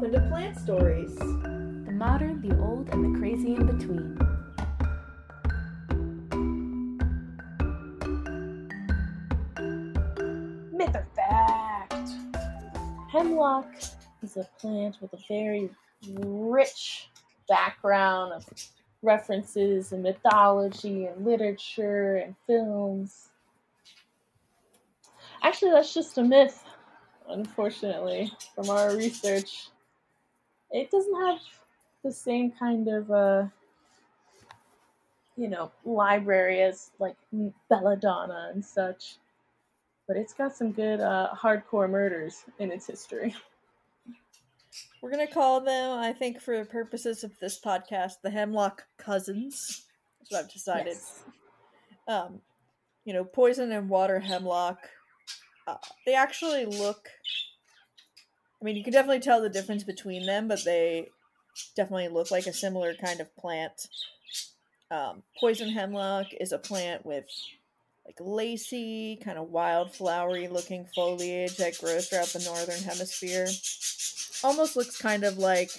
Welcome to Plant Stories. The modern, the old, and the crazy in between. Myth or fact? Hemlock is a plant with a very rich background of references and mythology and literature and films. Actually, that's just a myth, unfortunately, from our research. It doesn't have the same kind of, uh, you know, library as like Belladonna and such, but it's got some good uh, hardcore murders in its history. We're gonna call them, I think, for the purposes of this podcast, the Hemlock Cousins. That's what I've decided. Yes. Um, you know, poison and water hemlock. Uh, they actually look. I mean, you can definitely tell the difference between them, but they definitely look like a similar kind of plant. Um, poison hemlock is a plant with like lacy, kind of wild, flowery looking foliage that grows throughout the northern hemisphere almost looks kind of like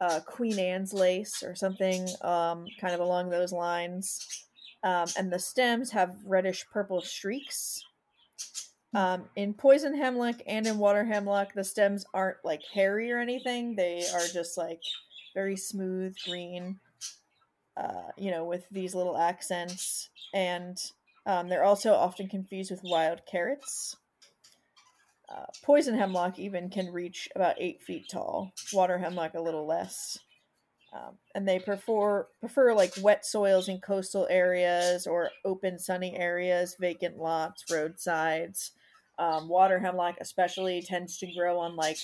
uh, Queen Anne's lace or something, um, kind of along those lines. Um, and the stems have reddish purple streaks. Um, in poison hemlock and in water hemlock, the stems aren't like hairy or anything. They are just like very smooth green, uh, you know, with these little accents. And um, they're also often confused with wild carrots. Uh, poison hemlock even can reach about eight feet tall. Water hemlock a little less. Um, and they prefer prefer like wet soils in coastal areas or open sunny areas, vacant lots, roadsides. Um, water hemlock especially tends to grow on like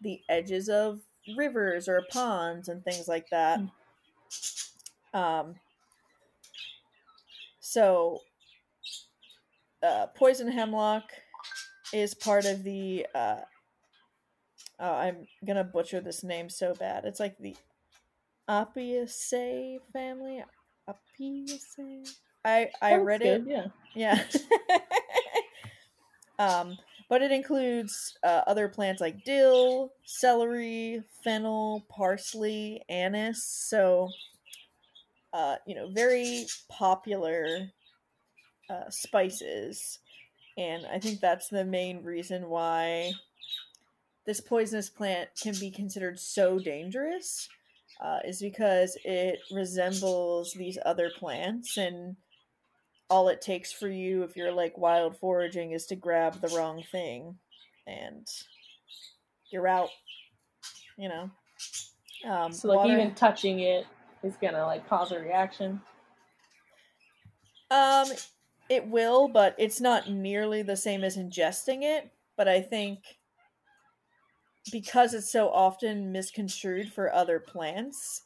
the edges of rivers or ponds and things like that. Um, so uh, poison hemlock is part of the uh oh, I'm gonna butcher this name so bad. It's like the Apiaceae family. Apiaceae. I I read good, it. Yeah. Yeah. um, but it includes uh, other plants like dill, celery, fennel, parsley, anise. So, uh, you know, very popular uh, spices and I think that's the main reason why this poisonous plant can be considered so dangerous. Uh, is because it resembles these other plants, and all it takes for you, if you're like wild foraging, is to grab the wrong thing, and you're out. You know. Um, So like water- even touching it is gonna like cause a reaction. Um, it will, but it's not nearly the same as ingesting it. But I think because it's so often misconstrued for other plants,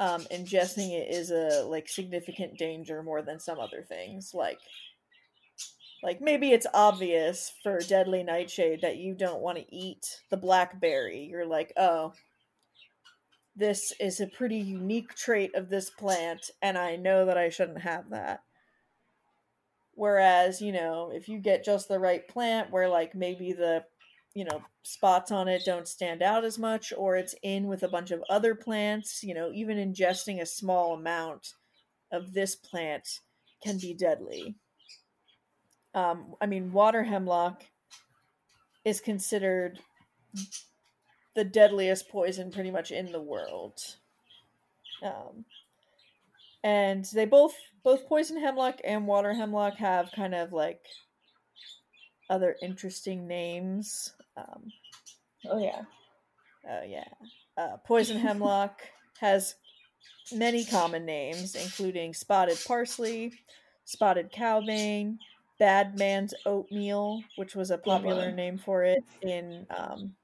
um, ingesting it is a like significant danger more than some other things. Like, like maybe it's obvious for deadly nightshade that you don't want to eat the blackberry. You're like, oh, this is a pretty unique trait of this plant, and I know that I shouldn't have that. Whereas, you know, if you get just the right plant where like maybe the you know spots on it don't stand out as much or it's in with a bunch of other plants, you know, even ingesting a small amount of this plant can be deadly. Um I mean water hemlock is considered the deadliest poison pretty much in the world. Um and they both both poison hemlock and water hemlock have kind of like other interesting names. Um, Oh yeah. oh yeah, uh, poison hemlock has many common names, including spotted parsley, spotted cowbane, bad man's oatmeal, which was a popular one. name for it in um,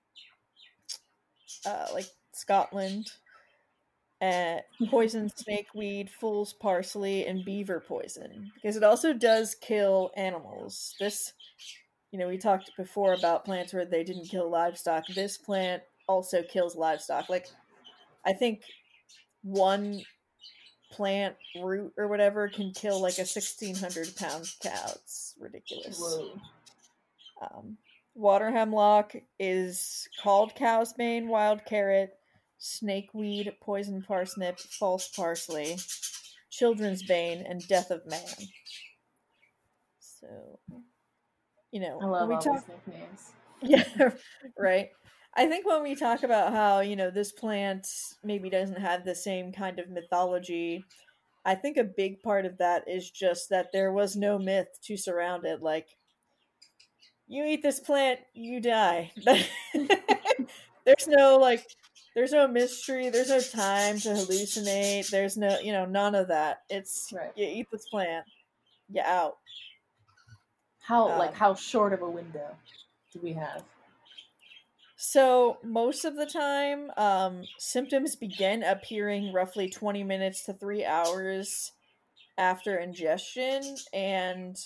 uh, like Scotland. Uh, poison snakeweed, fool's parsley, and beaver poison because it also does kill animals. This, you know, we talked before about plants where they didn't kill livestock. This plant also kills livestock. Like, I think one plant root or whatever can kill like a sixteen hundred pound cow. It's ridiculous. Whoa. Um, water hemlock is called cow's bane, wild carrot, snakeweed, poison parsnip, false parsley, children's bane, and death of man. So, you know, I love when we all talk, these nicknames. yeah, right. I think when we talk about how, you know, this plant maybe doesn't have the same kind of mythology, I think a big part of that is just that there was no myth to surround it. Like, you eat this plant, you die. there's no, like, there's no mystery, there's no time to hallucinate, there's no, you know, none of that. It's, Right. you eat this plant, you out. How Um, like how short of a window do we have? So most of the time, um, symptoms begin appearing roughly 20 minutes to three hours after ingestion, and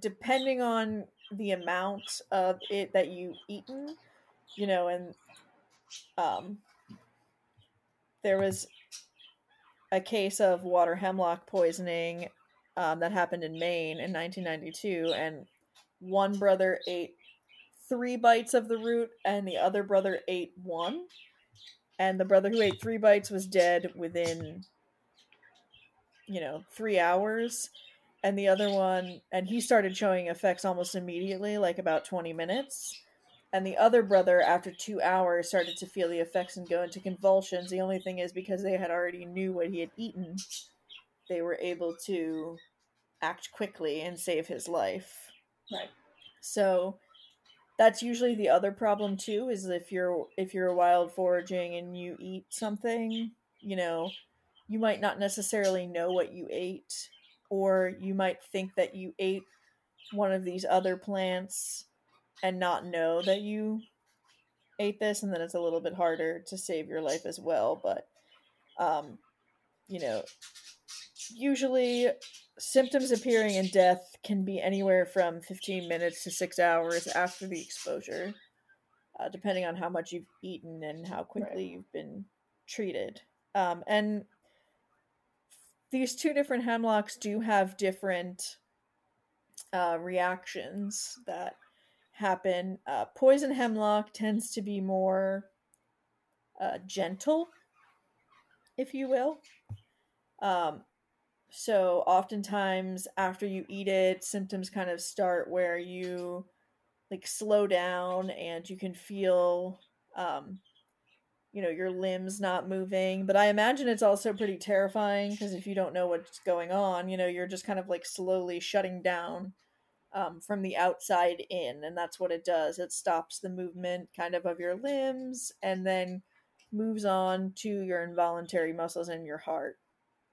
depending on the amount of it that you've eaten, you know, and um, there was a case of water hemlock poisoning um, that happened in Maine in 1992, and one brother ate three bites of the root, and the other brother ate one. And the brother who ate three bites was dead within, you know, three hours. And the other one, and he started showing effects almost immediately, like about 20 minutes. And the other brother, after two hours, started to feel the effects and go into convulsions. The only thing is, because they had already knew what he had eaten, they were able to act quickly and save his life. Right. So that's usually the other problem too is if you're if you're wild foraging and you eat something, you know, you might not necessarily know what you ate or you might think that you ate one of these other plants and not know that you ate this and then it's a little bit harder to save your life as well, but um you know, usually symptoms appearing in death can be anywhere from 15 minutes to six hours after the exposure, uh, depending on how much you've eaten and how quickly you've been treated. Um, and these two different hemlocks do have different uh, reactions that happen. Uh, poison hemlock tends to be more uh, gentle, if you will. Um, so oftentimes after you eat it, symptoms kind of start where you like slow down and you can feel um you know your limbs not moving but i imagine it's also pretty terrifying because if you don't know what's going on you know you're just kind of like slowly shutting down um, from the outside in and that's what it does it stops the movement kind of of your limbs and then moves on to your involuntary muscles and your heart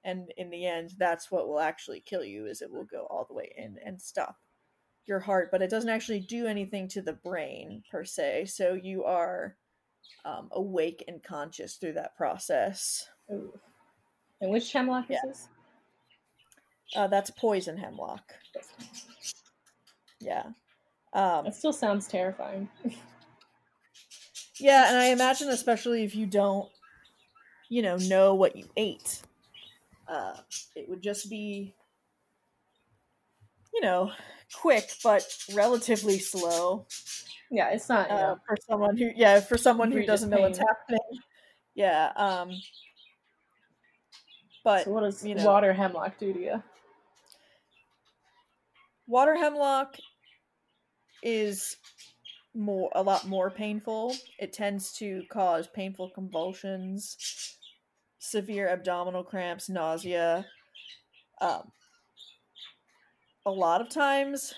and in the end that's what will actually kill you is it will go all the way in and stop your heart but it doesn't actually do anything to the brain per se so you are um, awake and conscious through that process Ooh. And which hemlock Yeah. is this? uh, that's poison hemlock yeah um, That still sounds terrifying. yeah and i imagine especially if you don't you know know what you ate uh, it would just be you know quick but relatively slow yeah, it's not. You uh, know, for someone who yeah for someone who doesn't know what's happening yeah um but so what does you know- water hemlock do to you? water hemlock is more a lot more painful. It tends to cause painful convulsions severe abdominal cramps nausea. Um, a lot of times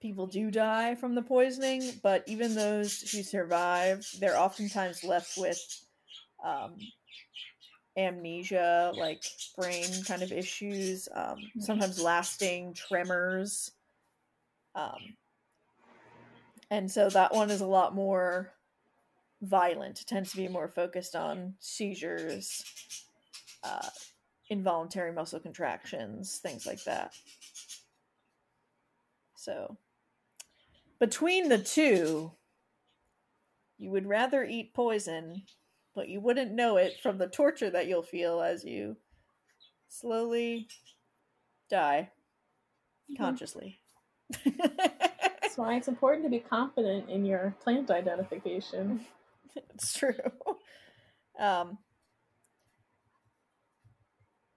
people do die from the poisoning but even those who survive they're oftentimes left with um, amnesia like brain kind of issues um, sometimes lasting tremors. Um, and so that one is a lot more violent. It tends to be more focused on seizures, uh, involuntary muscle contractions, things like that. So, between the two, you would rather eat poison, but you wouldn't know it from the torture that you'll feel as you slowly die Mhm. consciously. That's why it's important to be confident in your plant identification. it's true. Um,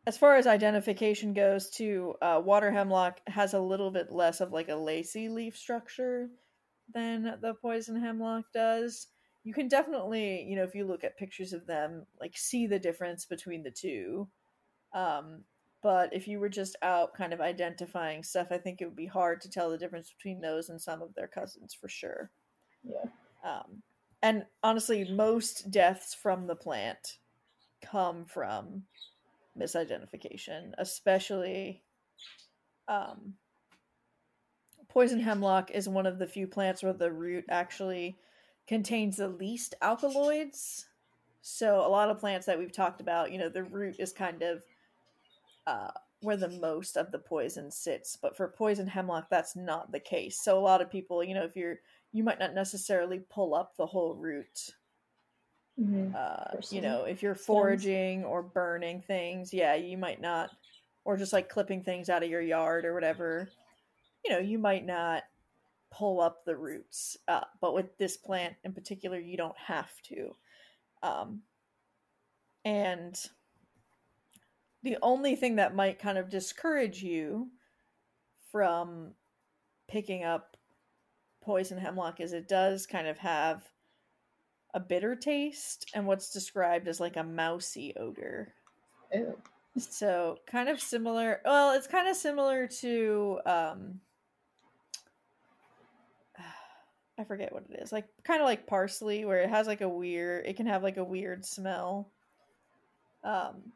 as far as identification goes, too, uh, water hemlock has a little bit less of like a lacy leaf structure than the poison hemlock does. You can definitely, you know, if you look at pictures of them, like see the difference between the two. Um, but if you were just out kind of identifying stuff, I think it would be hard to tell the difference between those and some of their cousins for sure. Yeah. Um, and honestly, most deaths from the plant come from misidentification, especially um, poison hemlock is one of the few plants where the root actually contains the least alkaloids. So a lot of plants that we've talked about, you know, the root is kind of uh, where the most of the poison sits. But for poison hemlock, that's not the case. So a lot of people, you know, if you're you might not necessarily pull up the whole root. Mm-hmm. Uh, you know, if you're foraging or burning things, yeah, you might not, or just like clipping things out of your yard or whatever. You know, you might not pull up the roots. Uh, but with this plant in particular, you don't have to. Um, and the only thing that might kind of discourage you from picking up poison hemlock is it does kind of have a bitter taste and what's described as like a mousy odor. Ew. So kind of similar. Well, it's kind of similar to um I forget what it is. Like kind of like parsley where it has like a weird it can have like a weird smell. Um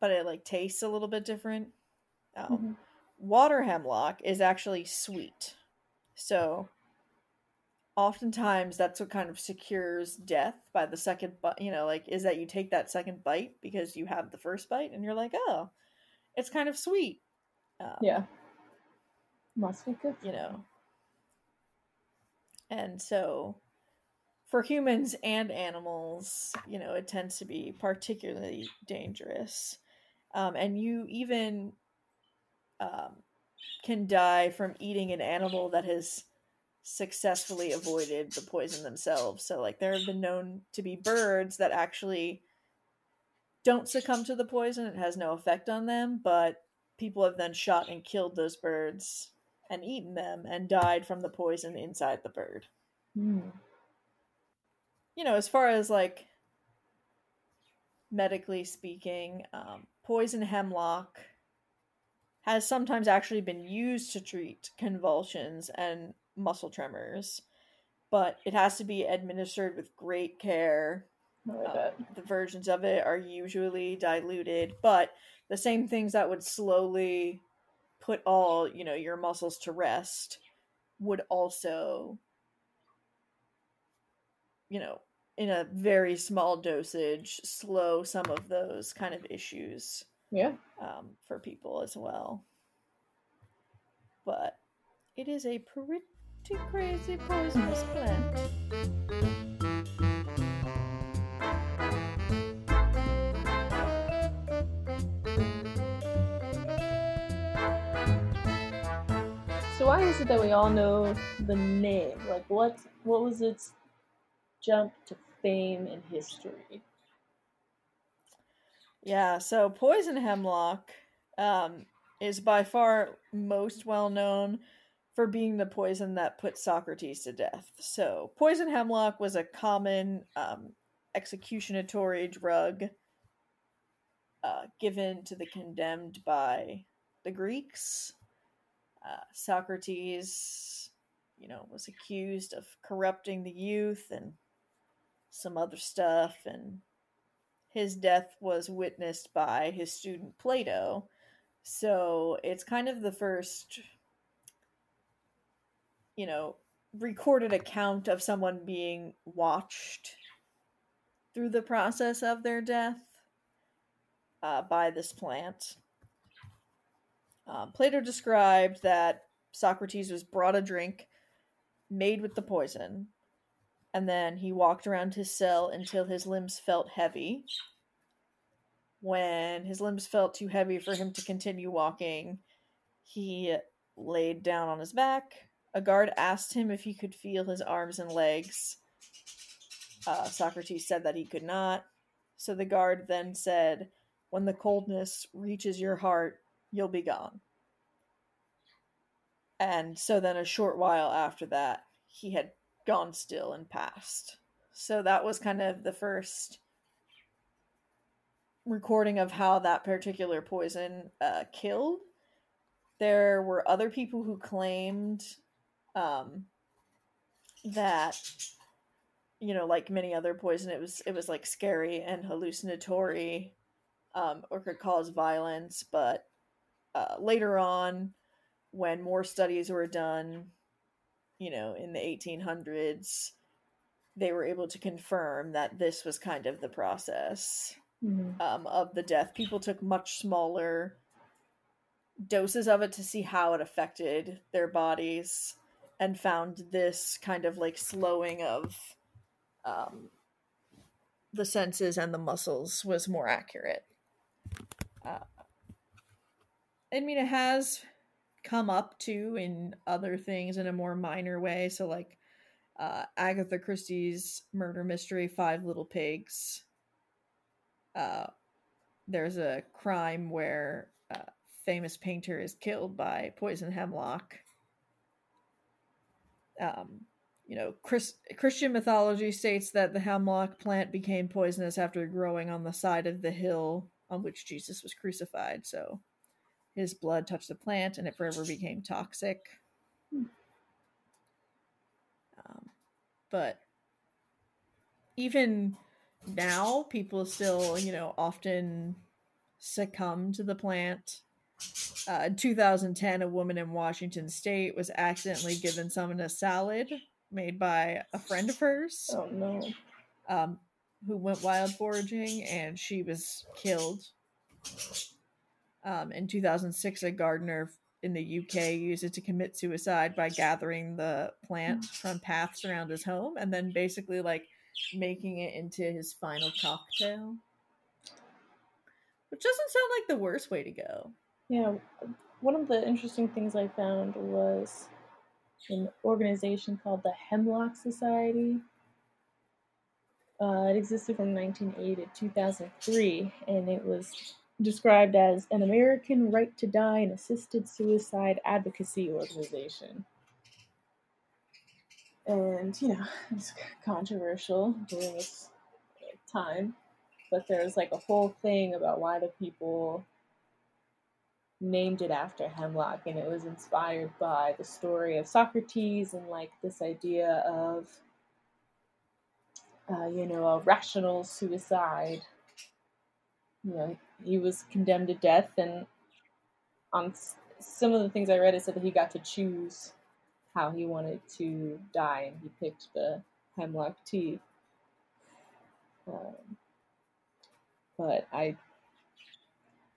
but it like tastes a little bit different. Um, Mm-hmm. Water hemlock is actually sweet. So oftentimes that's what kind of secures death by the second bite, you know, like is that you take that second bite because you have the first bite and you're like, "Oh, it's kind of sweet." Um, Yeah. Must be good. you know. And so for humans and animals, you know, it tends to be particularly dangerous. Um, and you even um, can die from eating an animal that has successfully avoided the poison themselves. So, like, there have been known to be birds that actually don't succumb to the poison, it has no effect on them, but people have then shot and killed those birds and eaten them and died from the poison inside the bird. Mm. You know, as far as like medically speaking, um, poison hemlock has sometimes actually been used to treat convulsions and muscle tremors, but it has to be administered with great care. Uh, the versions of it are usually diluted, but the same things that would slowly put all, you know, your muscles to rest would also you know, in a very small dosage slow some of those kind of issues Yeah. um, for people as well. But it is a pretty crazy poisonous plant. So why is it that we all know the name? Like what what was its jump to fame and history? Yeah, so poison hemlock um, is by far most well known for being the poison that put Socrates to death. So, poison hemlock was a common um, executionatory drug uh, given to the condemned by the Greeks. Uh, Socrates, you know, was accused of corrupting the youth and some other stuff, and his death was witnessed by his student Plato. So it's kind of the first, you know, recorded account of someone being watched through the process of their death uh, by this plant. Um, Plato described that Socrates was brought a drink made with the poison, and then he walked around his cell until his limbs felt heavy. When his limbs felt too heavy for him to continue walking, he laid down on his back. A guard asked him if he could feel his arms and legs. Uh, Socrates said that he could not. So the guard then said, When the coldness reaches your heart, you'll be gone. And so then a short while after that, he had gone still and passed. So that was kind of the first recording of how that particular poison uh, killed. There were other people who claimed um, that you know, like many other poison, it was it was like scary and hallucinatory, um, or could cause violence. But uh, later on, when more studies were done, you know, in the 1800s, they were able to confirm that this was kind of the process Mhm. um, of the death. People took much smaller doses of it to see how it affected their bodies and found this kind of like slowing of um, the senses and the muscles was more accurate. Uh, I mean, it has come up to in other things in a more minor way. So, like uh, Agatha Christie's murder mystery, Five Little Pigs. Uh, there's a crime where a famous painter is killed by poison hemlock. Um, you know, Chris, Christian mythology states that the hemlock plant became poisonous after growing on the side of the hill on which Jesus was crucified. So his blood touched the plant and it forever became toxic. Um, but even now, people still, you know, often succumb to the plant. Uh, in 2010, a woman in Washington state was accidentally given some in a salad made by a friend of hers Oh no. um, who went wild foraging and she was killed. Um, in 2006, a gardener in the UK used it to commit suicide by gathering the plant from paths around his home and then basically like making it into his final cocktail. Which doesn't sound like the worst way to go. Yeah, one of the interesting things I found was an organization called the Hemlock Society. Uh, it existed from 1980 to 2003, and it was described as an American right to die and assisted suicide advocacy organization. And, you know, it's controversial during this time, but there was like a whole thing about why the people named it after hemlock and it was inspired by the story of socrates and like this idea of uh, you know a rational suicide you know he was condemned to death and on s- some of the things i read it said that he got to choose how he wanted to die and he picked the hemlock tea um, but i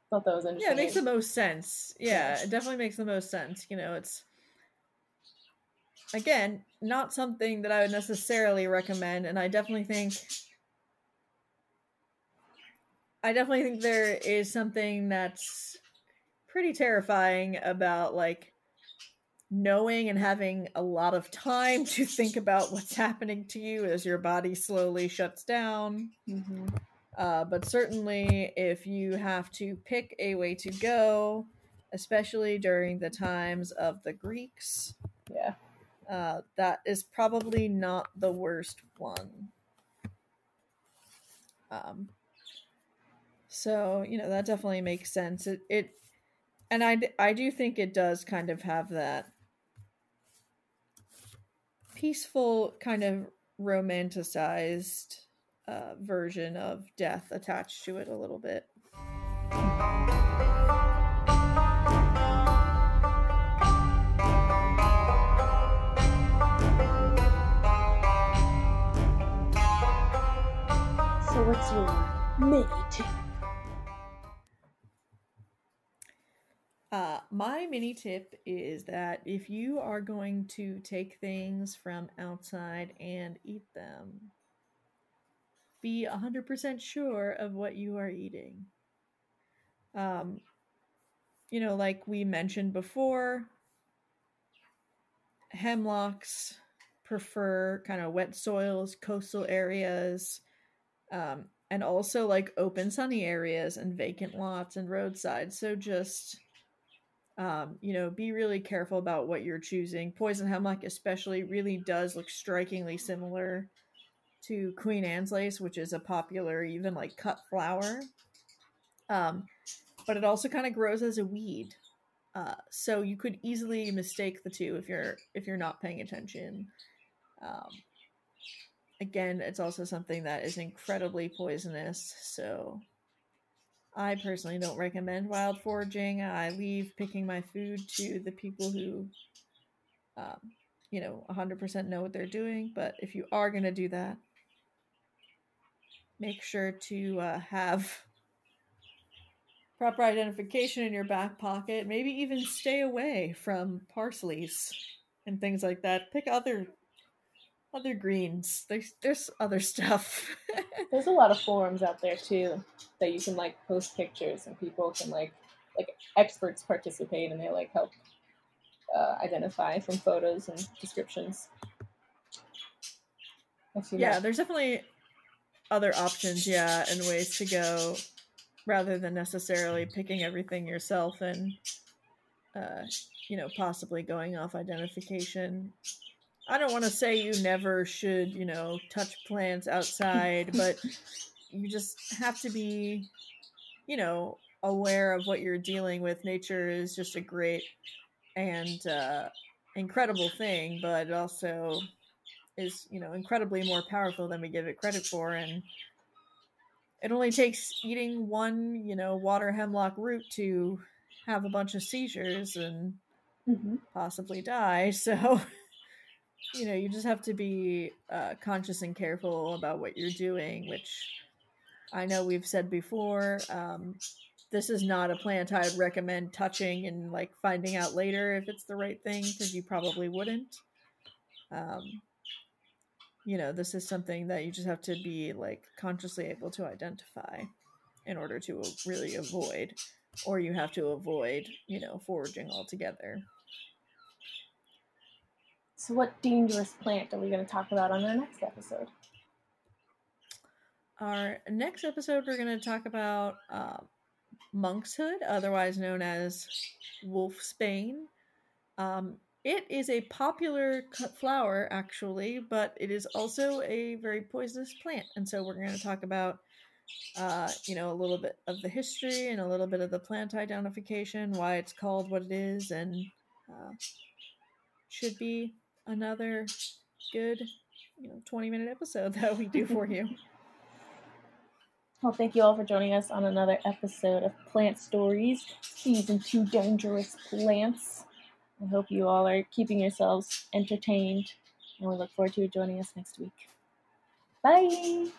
thought that was interesting Yeah, it makes the most sense. Yeah, it definitely makes the most sense. You know, it's again not something that I would necessarily recommend, and I definitely think I definitely think there is something that's pretty terrifying about like knowing and having a lot of time to think about what's happening to you as your body slowly shuts down. hmm Uh, but certainly, if you have to pick a way to go, especially during the times of the Greeks, yeah uh, that is probably not the worst one. Um, so you know that definitely makes sense. It, it and I, I do think it does kind of have that peaceful kind of romanticized uh, version of death attached to it a little bit. So what's your mini tip? My mini tip is that if you are going to take things from outside and eat them, be 100% sure of what you are eating. Um, you know, like we mentioned before, hemlocks prefer kind of wet soils, coastal areas, um, and also like open sunny areas and vacant lots and roadsides. So just um, you know, be really careful about what you're choosing. Poison hemlock, especially, really does look strikingly similar to Queen Anne's lace, which is a popular, even like cut flower. Um, but it also kind of grows as a weed, uh, so you could easily mistake the two if you're if you're not paying attention. Um, again, it's also something that is incredibly poisonous, so I personally don't recommend wild foraging. I leave picking my food to the people who, um, you know, 100% know what they're doing. But if you are going to do that, make sure to uh, have proper identification in your back pocket. Maybe even stay away from parsleys and things like that. Pick other other greens. There's there's other stuff. There's a lot of forums out there too that you can like post pictures and people can like like experts participate and they like help uh, identify from photos and descriptions. Yeah, that. there's definitely other options, yeah, and ways to go rather than necessarily picking everything yourself and uh, you know possibly going off identification I don't want to say you never should, you know, touch plants outside, but you just have to be, you know, aware of what you're dealing with. Nature is just a great and uh, incredible thing, but it also is, you know, incredibly more powerful than we give it credit for. And it only takes eating one, you know, water hemlock root to have a bunch of seizures and mm-hmm. possibly die. So you know, you just have to be uh, conscious and careful about what you're doing, which I know we've said before. Um, this is not a plant I'd recommend touching and like finding out later if it's the right thing because you probably wouldn't. Um, you know, this is something that you just have to be like consciously able to identify in order to really avoid, or you have to avoid, you know, foraging altogether. So, what dangerous plant are we going to talk about on our next episode? Our next episode, we're going to talk about uh, monkshood, otherwise known as wolfsbane. Um, it is a popular flower, actually, but it is also a very poisonous plant. And so, we're going to talk about, uh, you know, a little bit of the history and a little bit of the plant identification, why it's called what it is, and uh, should be another good, you know, 20 minute episode that we do for you. Well, thank you all for joining us on another episode of Plant Stories, Season 2 Dangerous Plants. I hope you all are keeping yourselves entertained, and we look forward to you joining us next week. Bye!